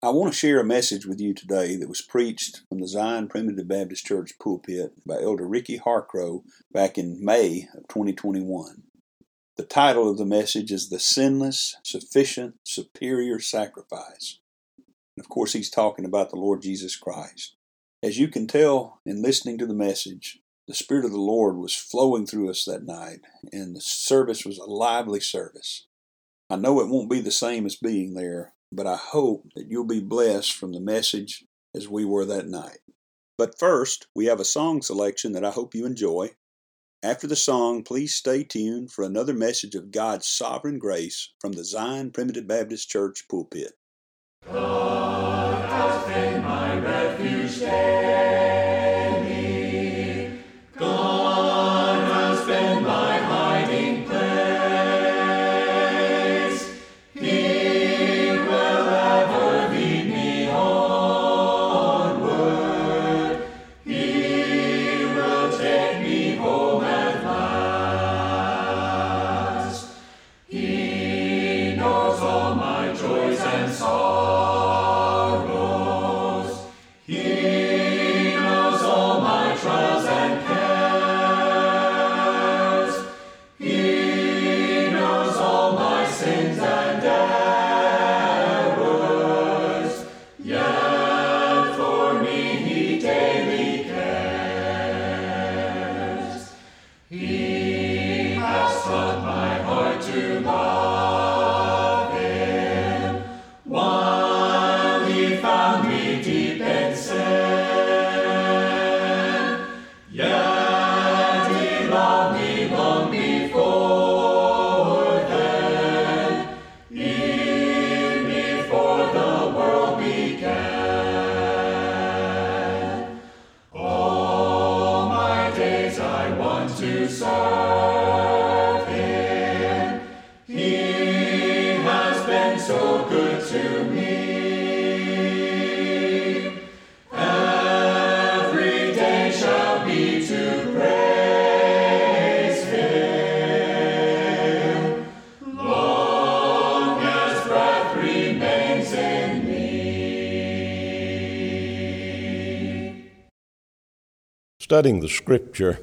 I want to share a message with you today that was preached from the Zion Primitive Baptist Church pulpit by Elder Rickey Harcrow back in May of 2021. The title of the message is The Sinless, Sufficient, Superior Sacrifice. And of course, he's talking about the Lord Jesus Christ. As you can tell in listening to the message, the Spirit of the Lord was flowing through us that night, and the service was a lively service. I know it won't be the same as being there, but I hope that you'll be blessed from the message as we were that night. But first, we have a song selection that I hope you enjoy. After the song, please stay tuned for another message of God's sovereign grace from the Zion Primitive Baptist Church pulpit. God has been my refuge daily. Studying the Scripture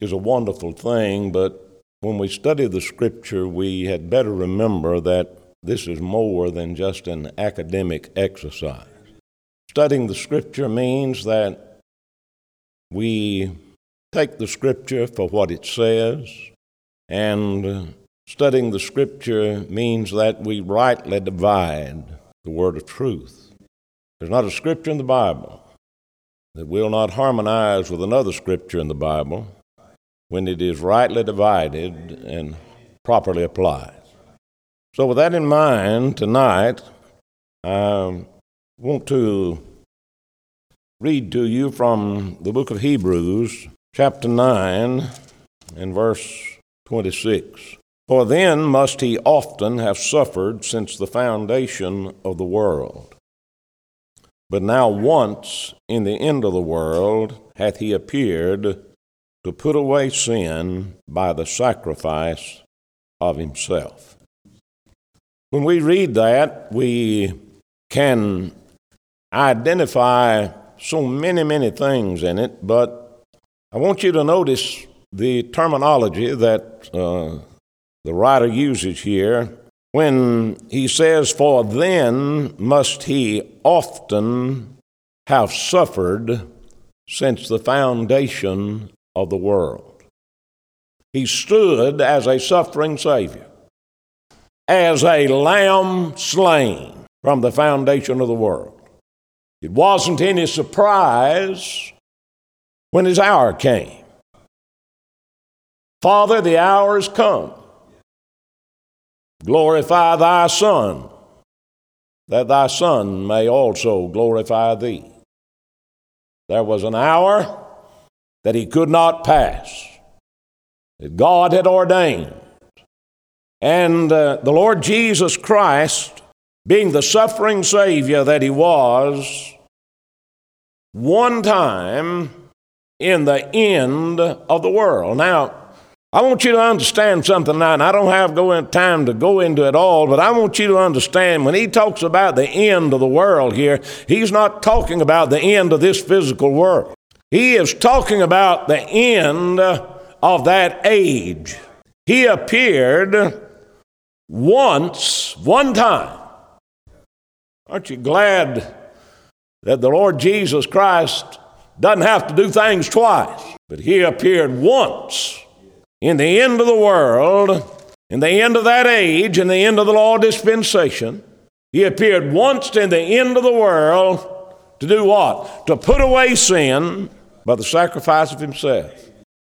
is a wonderful thing, but when we study the Scripture, we had better remember that this is more than just an academic exercise. Studying the Scripture means that we take the Scripture for what it says, and studying the Scripture means that we rightly divide the word of truth. There's not a Scripture in the Bible that will not harmonize with another scripture in the Bible when it is rightly divided and properly applied. So, with that in mind, tonight, I want to read to you from the book of Hebrews, chapter 9, and verse 26. For then must he often have suffered since the foundation of the world. But now, once in the end of the world, hath he appeared to put away sin by the sacrifice of himself. When we read that, we can identify so many, many things in it, but I want you to notice the terminology that uh, the writer uses here when he says, For then must he often have suffered since the foundation of the world. He stood as a suffering Savior, as a lamb slain from the foundation of the world. It wasn't any surprise when his hour came. Father, the hour has come. Glorify thy Son, that thy Son may also glorify thee. There was an hour that he could not pass, that God had ordained. And uh, the Lord Jesus Christ, being the suffering Savior that he was, one time in the end of the world. Now, I want you to understand something now, and I don't have time to go into it all, but I want you to understand when he talks about the end of the world here, he's not talking about the end of this physical world. He is talking about the end of that age. He appeared once, one time. Aren't you glad that the Lord Jesus Christ doesn't have to do things twice, but he appeared once in the end of the world, in the end of that age, in the end of the law dispensation. He appeared once in the end of the world to do what? To put away sin by the sacrifice of himself.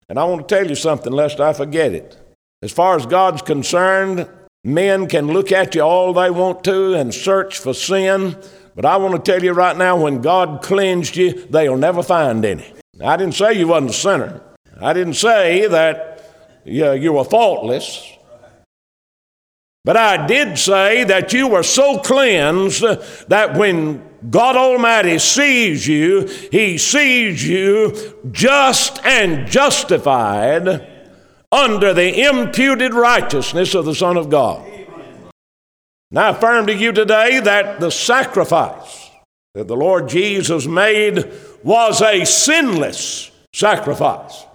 And I want to tell you something, lest I forget it. As far as God's concerned, men can look at you all they want to and search for sin, but I want to tell you right now, when God cleansed you, they'll never find any. I didn't say you wasn't a sinner. I didn't say that you, you were faultless. But I did say that you were so cleansed that when God Almighty sees you, He sees you just and justified under the imputed righteousness of the Son of God. Now, I affirm to you today that the sacrifice that the Lord Jesus made was a sinless sacrifice.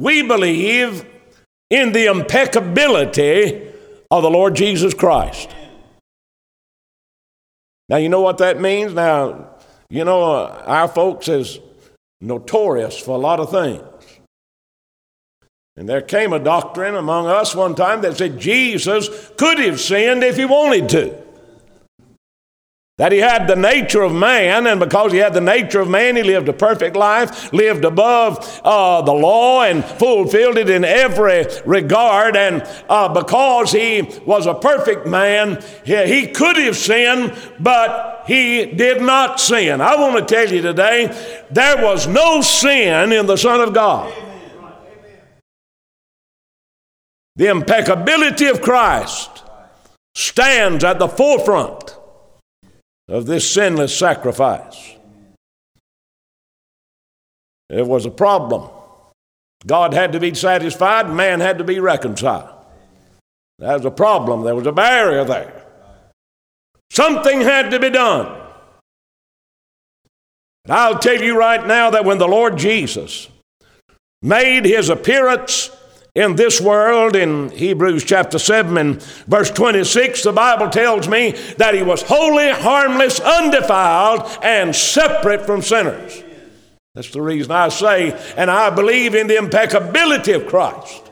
We believe in the impeccability of the Lord Jesus Christ. Now, you know what that means? Now, you know, uh, our folks is notorious for a lot of things. And there came a doctrine among us one time that said Jesus could have sinned if he wanted to. That he had the nature of man, and because he had the nature of man, he lived a perfect life, lived above uh, the law, and fulfilled it in every regard. And uh, because he was a perfect man, he, he could have sinned, but he did not sin. I want to tell you today, there was no sin in the Son of God. The impeccability of Christ stands at the forefront of this sinless sacrifice. There was a problem. God had to be satisfied, man had to be reconciled. There was a problem, there was a barrier there. Something had to be done. And I'll tell you right now that when the Lord Jesus made his appearance in this world in Hebrews chapter 7 and verse 26, the Bible tells me that he was holy, harmless, undefiled, and separate from sinners. That's the reason I say, and I believe in the impeccability of Christ.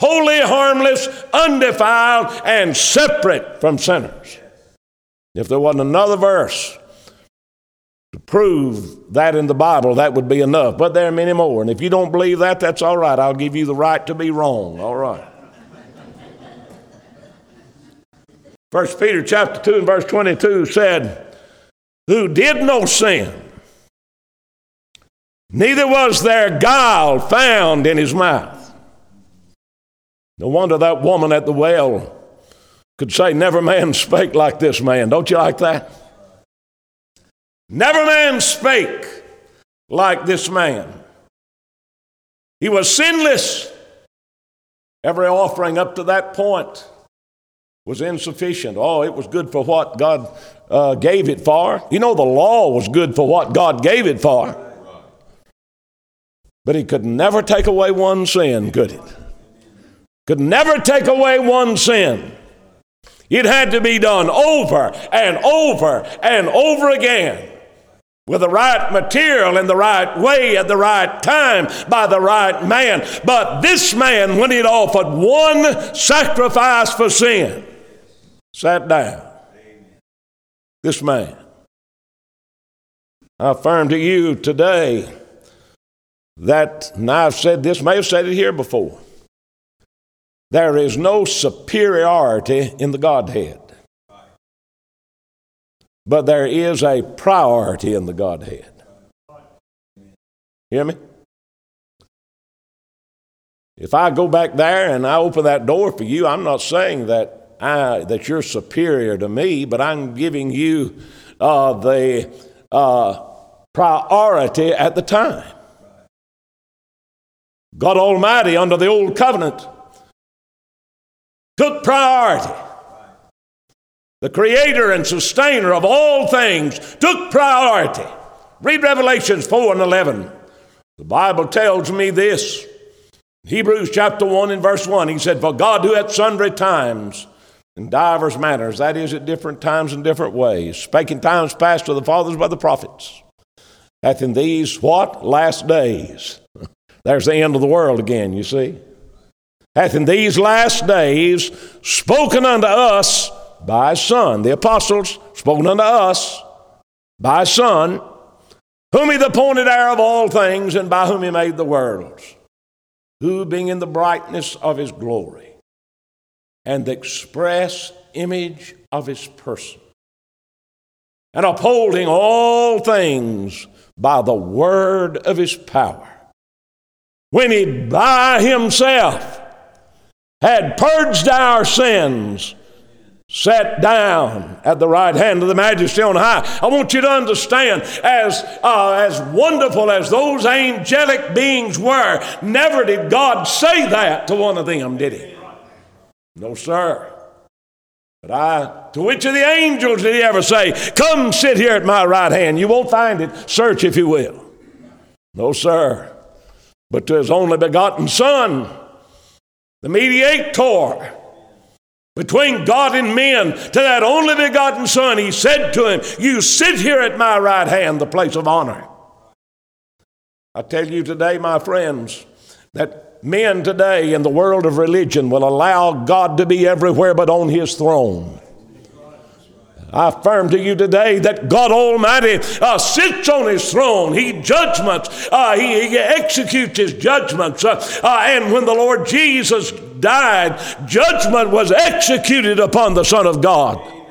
Holy, harmless, undefiled, and separate from sinners. If there wasn't another verse to prove that in the Bible, that would be enough. But there are many more. And if you don't believe that, that's all right. I'll give you the right to be wrong. All right. First Peter chapter 2 and verse 22 said, Who did no sin, neither was there guile found in his mouth. No wonder that woman at the well could say, Never man spake like this man. Don't you like that? Never man spake like this man. He was sinless. Every offering up to that point was insufficient. Oh, it was good for what God uh, gave it for. You know, the law was good for what God gave it for. But He could never take away one sin, could it? Could never take away one sin. It had to be done over and over and over again. With the right material in the right way at the right time by the right man. But this man, when he'd offered one sacrifice for sin, sat down. This man. I affirm to you today that, and I've said this, may have said it here before, there is no superiority in the Godhead. But there is a priority in the Godhead. Hear me? If I go back there and I open that door for you, I'm not saying that I, that you're superior to me, but I'm giving you uh, the uh, priority at the time. God Almighty under the old covenant took priority. The creator and sustainer of all things took priority. Read Revelations 4 and 11. The Bible tells me this. Hebrews chapter 1 and verse 1, he said, For God who at sundry times in divers manners, that is, at different times and different ways, spake in times past to the fathers by the prophets, hath in these what? Last days. There's the end of the world again, you see. Hath in these last days spoken unto us by his Son. The apostles spoken unto us by his Son, whom he the appointed heir of all things, and by whom he made the worlds, who being in the brightness of his glory, and the express image of his person, and upholding all things by the word of his power, when he by himself had purged our sins sat down at the right hand of the majesty on high. I want you to understand, as, uh, as wonderful as those angelic beings were, never did God say that to one of them, did he? No, sir. But I, to which of the angels did he ever say, Come sit here at my right hand? You won't find it. Search if you will. No, sir. But to his only begotten Son, the mediator between God and men, to that only begotten Son, he said to him, You sit here at my right hand, the place of honor. I tell you today, my friends, that men today in the world of religion will allow God to be everywhere but on his throne. I affirm to you today that God Almighty uh, sits on His throne. He judgments. Uh, he, he, executes His judgments. Uh, uh, and when the Lord Jesus died, judgment was executed upon the Son of God.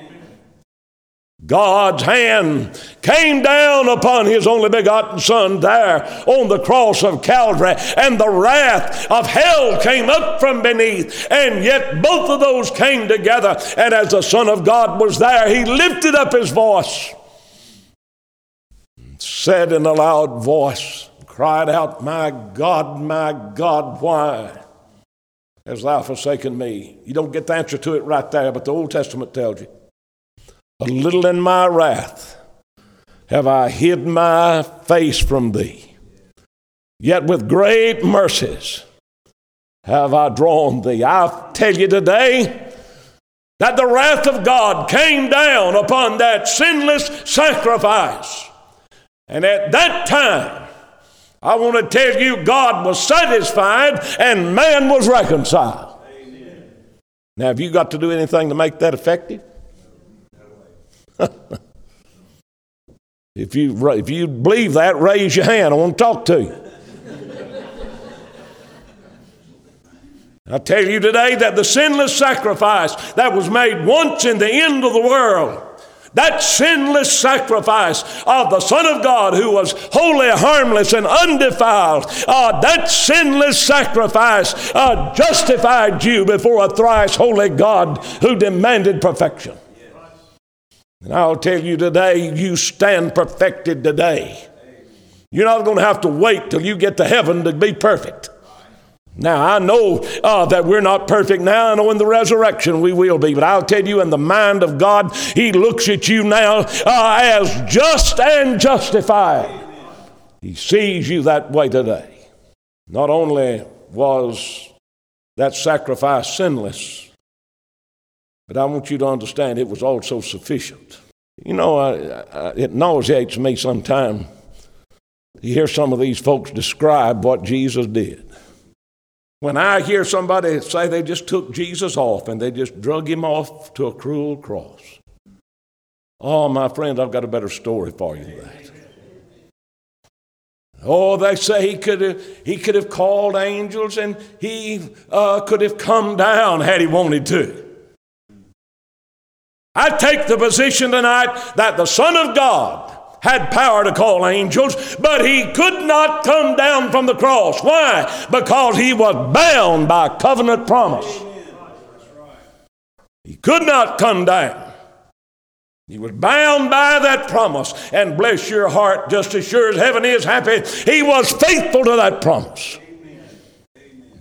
God's hand came down upon his only begotten Son there on the cross of Calvary, and the wrath of hell came up from beneath. And yet both of those came together. And as the Son of God was there, he lifted up his voice, said in a loud voice, cried out, My God, my God, why hast thou forsaken me? You don't get the answer to it right there, but the Old Testament tells you. A little in my wrath have I hid my face from thee. Yet with great mercies have I drawn thee. I tell you today that the wrath of God came down upon that sinless sacrifice. And at that time, I want to tell you, God was satisfied and man was reconciled. Amen. Now, have you got to do anything to make that effective? if, you, if you believe that, raise your hand. I want to talk to you. I tell you today that the sinless sacrifice that was made once in the end of the world, that sinless sacrifice of the Son of God who was wholly harmless and undefiled, uh, that sinless sacrifice uh, justified you before a thrice holy God who demanded perfection. And I'll tell you today, you stand perfected today. You're not going to have to wait till you get to heaven to be perfect. Now, I know uh, that we're not perfect now. I know in the resurrection we will be. But I'll tell you, in the mind of God, He looks at you now uh, as just and justified. He sees you that way today. Not only was that sacrifice sinless, but I want you to understand it was also sufficient. You know, uh, it nauseates me sometimes to hear some of these folks describe what Jesus did. When I hear somebody say they just took Jesus off and they just drug him off to a cruel cross. Oh, my friends, I've got a better story for you than that. Oh, they say he could have, he could have called angels and he uh, could have come down had he wanted to. I take the position tonight that the Son of God had power to call angels, but he could not come down from the cross. Why? Because he was bound by covenant promise. He could not come down. He was bound by that promise. And bless your heart, just as sure as heaven is happy, he was faithful to that promise.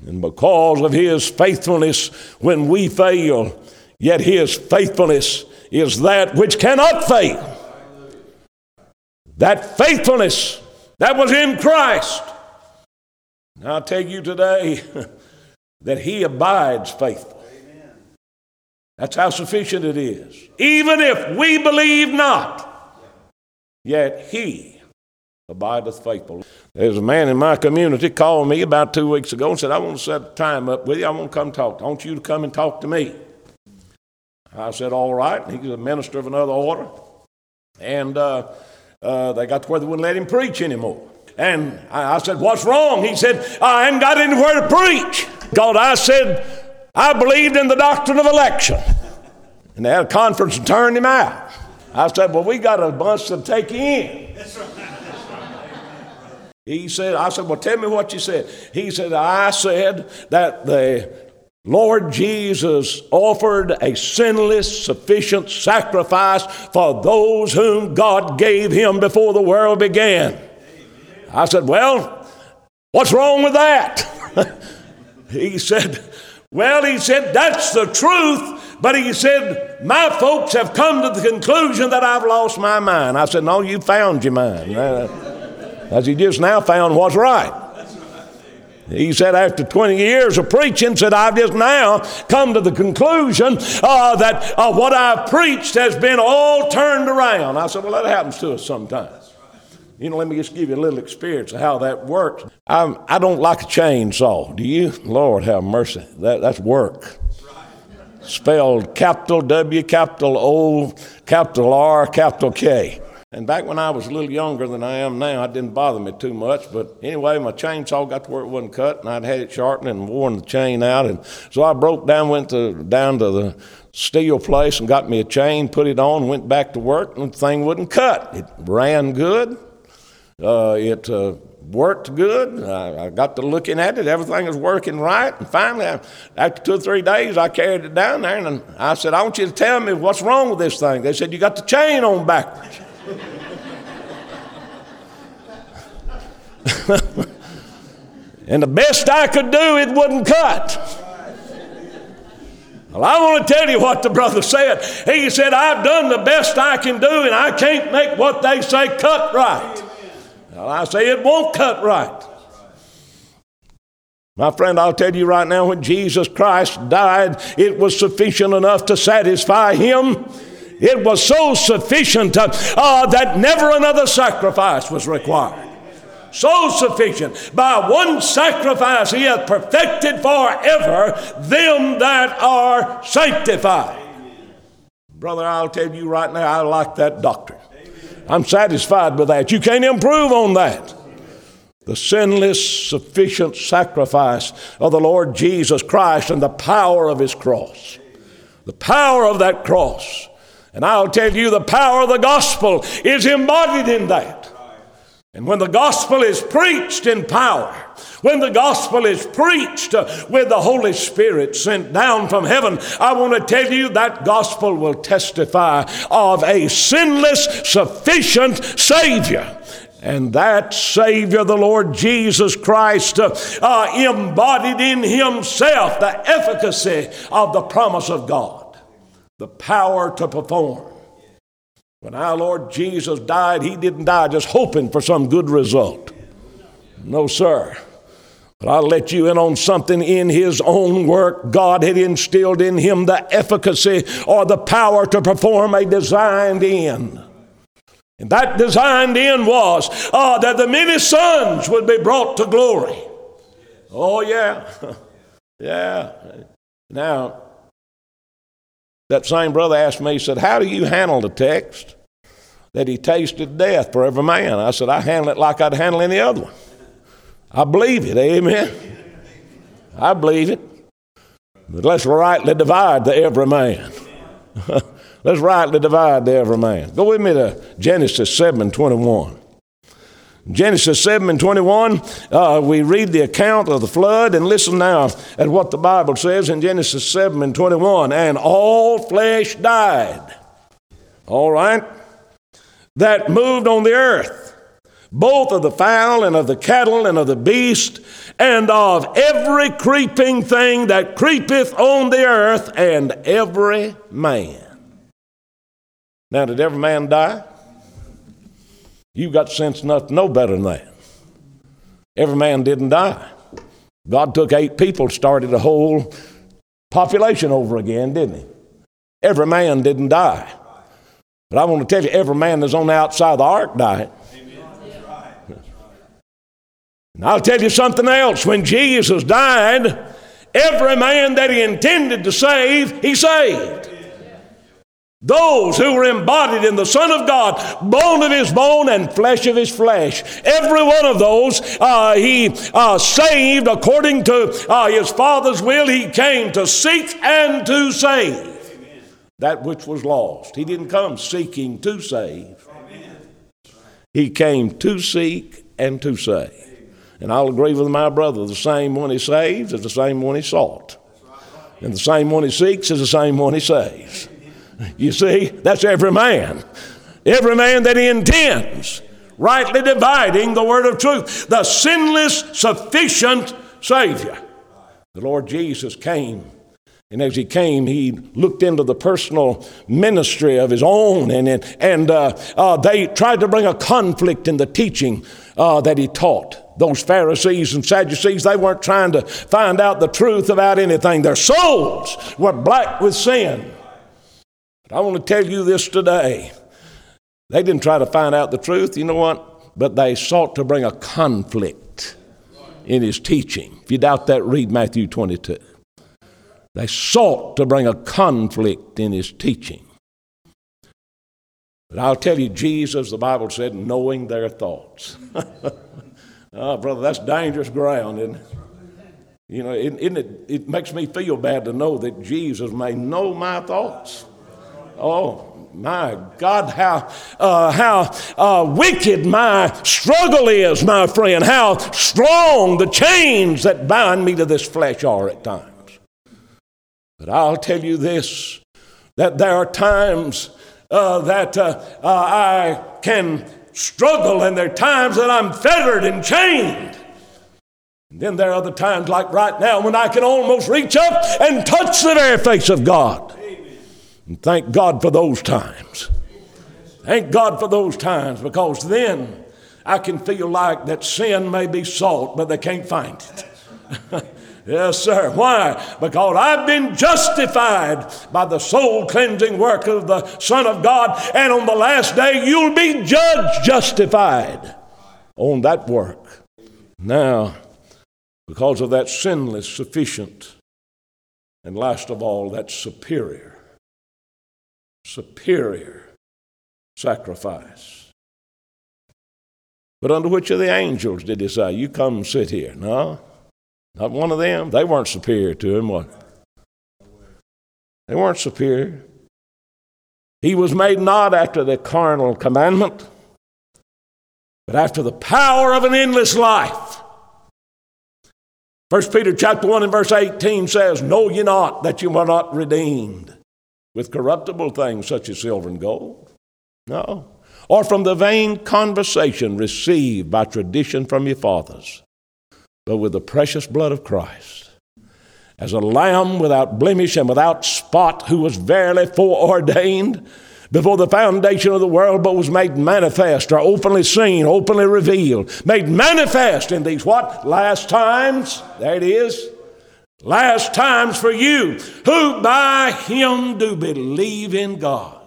And because of his faithfulness when we fail, yet his faithfulness is that which cannot fail. That faithfulness that was in Christ. I'll tell you today that he abides faithful. That's how sufficient it is. Even if we believe not, yet he abideth faithful. There's a man in my community called me about two weeks ago and said, I want to set a time up with you. I want to come talk. I want you to come and talk to me. I said, All right. He's a minister of another order. And uh, uh, they got to where they wouldn't let him preach anymore. And I, I said, What's wrong? He said, I haven't got anywhere to preach. God, I said, I believed in the doctrine of election. And they had a conference and turned him out. I said, Well, we got a bunch to take in. He said, I said, Well, tell me what you said. He said, I said that the Lord Jesus offered a sinless, sufficient sacrifice for those whom God gave him before the world began. I said, Well, what's wrong with that? he said, well, he said, that's the truth. But he said, my folks have come to the conclusion that I've lost my mind. I said, no, you found your mind. As he just now found what's right. He said, after 20 years of preaching, said, I've just now come to the conclusion uh, that uh, what I've preached has been all turned around. I said, well, that happens to us sometimes. You know, let me just give you a little experience of how that works. I'm, I do not like a chainsaw. Do you? Lord have mercy. That, that's work. Spelled capital W, capital O, capital R, capital K. And back when I was a little younger than I am now, it didn't bother me too much. But anyway, my chainsaw got to where it wasn't cut, and I'd had it sharpened and worn the chain out. And so I broke down, went to, down to the steel place and got me a chain, put it on, went back to work, and the thing wouldn't cut. It ran good. Uh, it uh, worked good. I, I, got to looking at it. Everything was working right. And finally, I, after two or three days, I carried it down there and I said, I want you to tell me what's wrong with this thing. They said, You got the chain on backwards. And the best I could do, it wouldn't cut. Well, I want to tell you what the brother said. He said, I've done the best I can do, and I can't make what they say cut right. Well, I say it won't cut right. My friend, I'll tell you right now, when Jesus Christ died, it was sufficient enough to satisfy him. It was so sufficient uh, uh, that never another sacrifice was required. So sufficient. By one sacrifice, he hath perfected forever them that are sanctified. Brother, I'll tell you right now, I like that doctrine. I'm satisfied with that. You can't improve on that. The sinless, sufficient sacrifice of the Lord Jesus Christ and the power of His cross. The power of that cross. And I'll tell you, the power of the gospel is embodied in that. And when the gospel is preached in power, when the gospel is preached with the Holy Spirit sent down from heaven, I want to tell you that gospel will testify of a sinless, sufficient Savior. And that Savior, the Lord Jesus Christ, uh, uh, embodied in Himself the efficacy of the promise of God, the power to perform. When our Lord Jesus died, He didn't die just hoping for some good result. No, sir. But I'll let you in on something in his own work. God had instilled in him the efficacy or the power to perform a designed end. And that designed end was uh, that the many sons would be brought to glory. Oh, yeah. yeah. Now, that same brother asked me, he said, How do you handle the text that he tasted death for every man? I said, I handle it like I'd handle any other one. I believe it, amen. I believe it. But let's rightly divide the every man. let's rightly divide the every man. Go with me to Genesis 7 21. Genesis 7 and 21, uh, we read the account of the flood, and listen now at what the Bible says in Genesis 7 and 21. And all flesh died. All right? That moved on the earth, both of the fowl and of the cattle and of the beast, and of every creeping thing that creepeth on the earth, and every man. Now, did every man die? You've got sense enough to know better than that. Every man didn't die. God took eight people, started a whole population over again, didn't he? Every man didn't die. But I want to tell you, every man that's on the outside of the ark died. And I'll tell you something else. When Jesus died, every man that he intended to save, he saved. Those who were embodied in the Son of God, bone of his bone and flesh of his flesh. Every one of those uh, he uh, saved according to uh, his Father's will. He came to seek and to save that which was lost. He didn't come seeking to save, he came to seek and to save. And I'll agree with my brother the same one he saves is the same one he sought, and the same one he seeks is the same one he saves. You see, that's every man. Every man that he intends, rightly dividing the word of truth, the sinless, sufficient Savior. The Lord Jesus came. And as he came, he looked into the personal ministry of his own, and, and uh, uh, they tried to bring a conflict in the teaching uh, that he taught. Those Pharisees and Sadducees, they weren't trying to find out the truth about anything. Their souls were black with sin. I want to tell you this today. They didn't try to find out the truth, you know what? But they sought to bring a conflict in his teaching. If you doubt that, read Matthew 22. They sought to bring a conflict in his teaching. But I'll tell you, Jesus, the Bible said, knowing their thoughts. oh, brother, that's dangerous ground, isn't it? You know, it, it, it makes me feel bad to know that Jesus may know my thoughts. Oh, my God, how, uh, how uh, wicked my struggle is, my friend. How strong the chains that bind me to this flesh are at times. But I'll tell you this that there are times uh, that uh, uh, I can struggle, and there are times that I'm fettered and chained. And then there are other times, like right now, when I can almost reach up and touch the very face of God. And thank God for those times. Thank God for those times because then I can feel like that sin may be sought, but they can't find it. yes, sir. Why? Because I've been justified by the soul cleansing work of the Son of God, and on the last day you'll be judged justified on that work. Now, because of that sinless, sufficient, and last of all, that superior superior sacrifice. But under which of the angels did he say, You come sit here? No, not one of them. They weren't superior to him, what? They weren't superior. He was made not after the carnal commandment, but after the power of an endless life. 1 Peter chapter 1 and verse 18 says, Know ye not that you were not redeemed with corruptible things such as silver and gold. No. Or from the vain conversation received by tradition from your fathers, but with the precious blood of Christ. As a lamb without blemish and without spot, who was verily foreordained before the foundation of the world, but was made manifest or openly seen, openly revealed, made manifest in these what? Last times. There it is. Last times for you who by him do believe in God.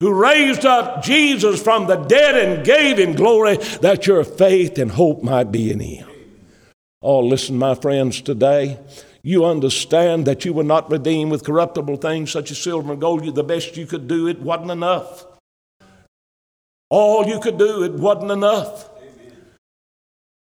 Who raised up Jesus from the dead and gave him glory that your faith and hope might be in him. Oh, listen, my friends, today you understand that you were not redeemed with corruptible things such as silver and gold. You, the best you could do, it wasn't enough. All you could do, it wasn't enough.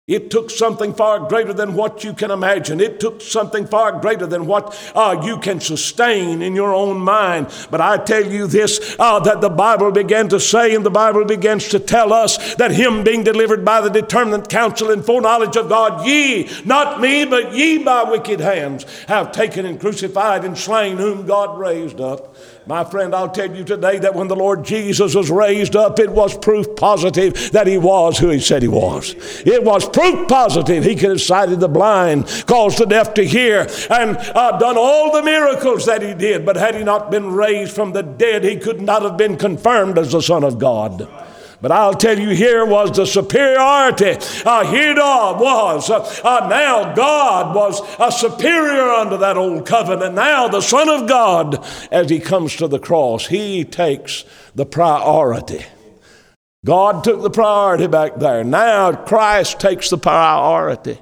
It took something far greater than what you can imagine. It took something far greater than what uh, you can sustain in your own mind. But I tell you this uh, that the Bible began to say, and the Bible begins to tell us that Him being delivered by the determinate counsel and foreknowledge of God, ye, not me, but ye by wicked hands, have taken and crucified and slain whom God raised up my friend, I'll tell you today that when the Lord Jesus was raised up, it was proof positive that he was who he said he was. It was proof positive he could have sighted the blind, caused the deaf to hear, and uh, done all the miracles that he did. But had he not been raised from the dead, he could not have been confirmed as the Son of God. But I'll tell you, here was the superiority. Uh, here was. Uh, uh, now God was a superior unto that old covenant. Now the Son of God, as he comes to the cross, he takes the priority. God took the priority back there. Now Christ takes the priority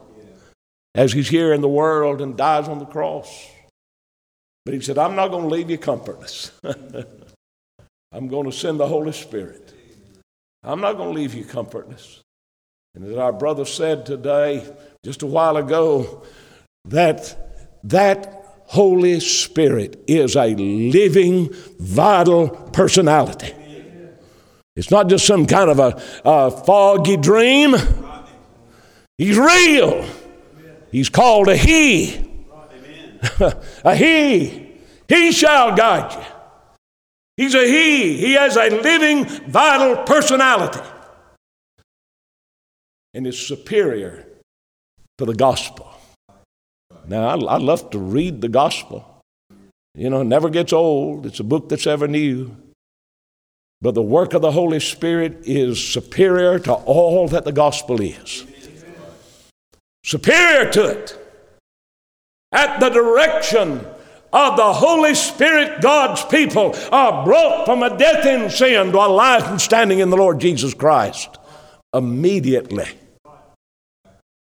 as he's here in the world and dies on the cross. But he said, I'm not going to leave you comfortless. I'm going to send the Holy Spirit. I'm not going to leave you comfortless. And as our brother said today, just a while ago, that that Holy Spirit is a living, vital personality. It's not just some kind of a, a foggy dream. He's real. He's called a He. a He. He shall guide you. He's a He. He has a living, vital personality. And is superior to the gospel. Now, I, I love to read the gospel. You know, it never gets old. It's a book that's ever new. But the work of the Holy Spirit is superior to all that the gospel is. Superior to it. At the direction of the Holy Spirit, God's people are brought from a death in sin to a life and standing in the Lord Jesus Christ immediately.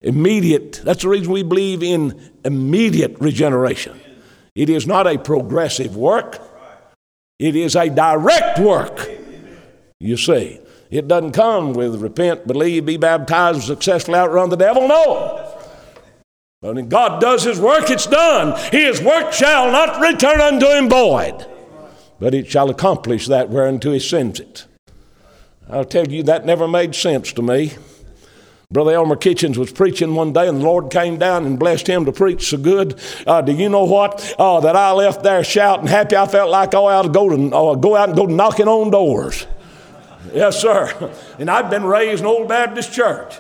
Immediate. That's the reason we believe in immediate regeneration. It is not a progressive work, it is a direct work. You see, it doesn't come with repent, believe, be baptized, successfully outrun the devil. No. But when God does His work, it's done. His work shall not return unto Him void, but it shall accomplish that whereunto He sends it. I'll tell you, that never made sense to me. Brother Elmer Kitchens was preaching one day, and the Lord came down and blessed him to preach so good. Uh, do you know what? Uh, that I left there shouting happy. I felt like oh, I ought to go, to, uh, go out and go knocking on doors. Yes, sir. And I've been raised in Old Baptist Church.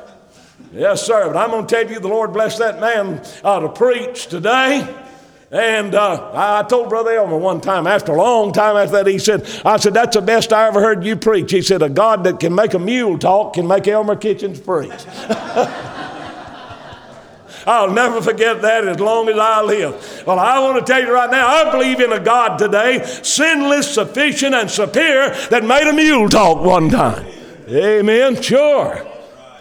Yes, sir. But I'm going to tell you, the Lord bless that man uh, to preach today. And uh, I told Brother Elmer one time, after a long time after that, he said, I said, that's the best I ever heard you preach. He said, a God that can make a mule talk can make Elmer Kitchens preach. I'll never forget that as long as I live. Well, I want to tell you right now, I believe in a God today, sinless, sufficient, and superior, that made a mule talk one time. Amen. Sure.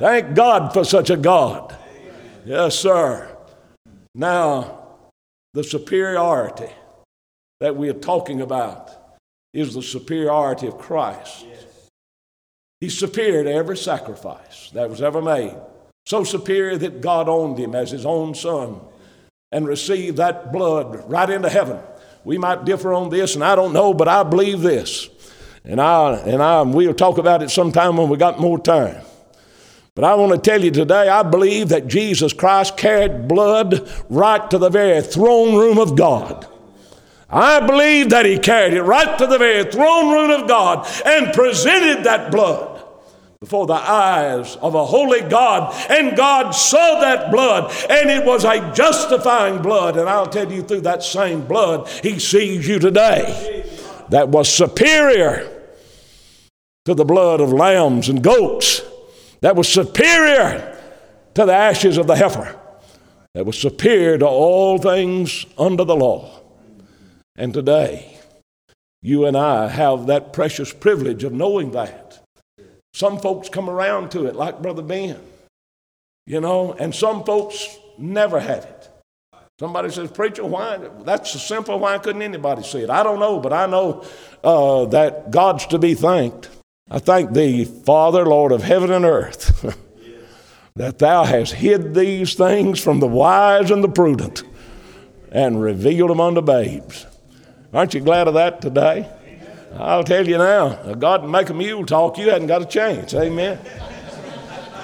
Thank God for such a God. Yes, sir. Now, the superiority that we are talking about is the superiority of Christ. He's superior to every sacrifice that was ever made. So superior that God owned him as his own son and received that blood right into heaven. We might differ on this, and I don't know, but I believe this. And I and I we'll talk about it sometime when we got more time. But I want to tell you today, I believe that Jesus Christ carried blood right to the very throne room of God. I believe that he carried it right to the very throne room of God and presented that blood before the eyes of a holy God. And God saw that blood, and it was a justifying blood. And I'll tell you, through that same blood, he sees you today. that was superior to the blood of lambs and goats, that was superior to the ashes of the heifer, that was superior to all things under the law. And today, you and I have that precious privilege of knowing that. Some folks come around to it, like Brother Ben, you know, and some folks never had it. Somebody says, Preacher, why? That's simple. Why couldn't anybody see it? I don't know, but I know uh, that God's to be thanked. I thank thee, Father, Lord of heaven and earth, that thou hast hid these things from the wise and the prudent and revealed them unto babes. Aren't you glad of that today? I'll tell you now, God can make a mule talk, you hadn't got a chance. Amen.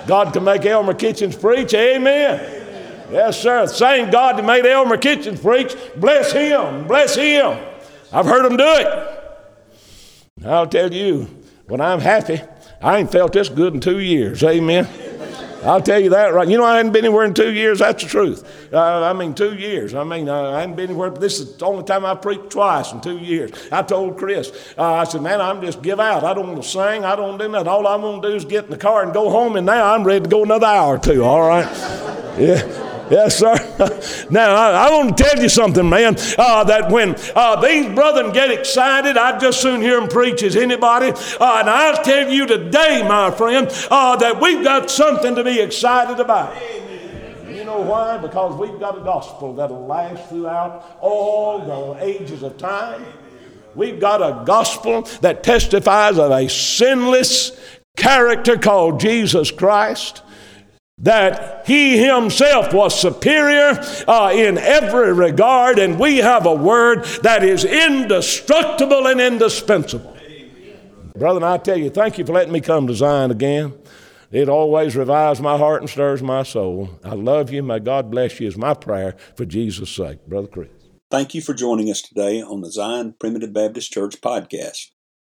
God can make Elmer Kitchens preach. Amen. Yes, sir. The same God that made Elmer Kitchens preach, bless him, bless him. I've heard him do it. I'll tell you, when I'm happy, I ain't felt this good in two years. Amen. I'll tell you that right. You know, I hadn't been anywhere in two years. That's the truth. Uh, I mean, two years. I mean, uh, I hadn't been anywhere. But This is the only time I preached twice in two years. I told Chris, uh, I said, man, I'm just give out. I don't want to sing. I don't do nothing. All I'm going to do is get in the car and go home. And now I'm ready to go another hour or two. All right. Yeah. Yes, sir. now, I, I, want to tell you something, man, uh, that when uh, these brethren get excited, I'd just soon hear them preach as anybody. Uh, and I'll tell you today, my friend, uh, that we've got something to be excited about. You know why? Because we've got a gospel that'll last throughout all the ages of time. We've got a gospel that testifies of a sinless character called Jesus Christ that he himself was superior uh, in every regard, and we have a word that is indestructible and indispensable. Brother, and I tell you, thank you for letting me come to Zion again. It always revives my heart and stirs my soul. I love you. May God bless you, is my prayer for Jesus' sake. Brother Chris. Thank you for joining us today on the Zion Primitive Baptist Church podcast.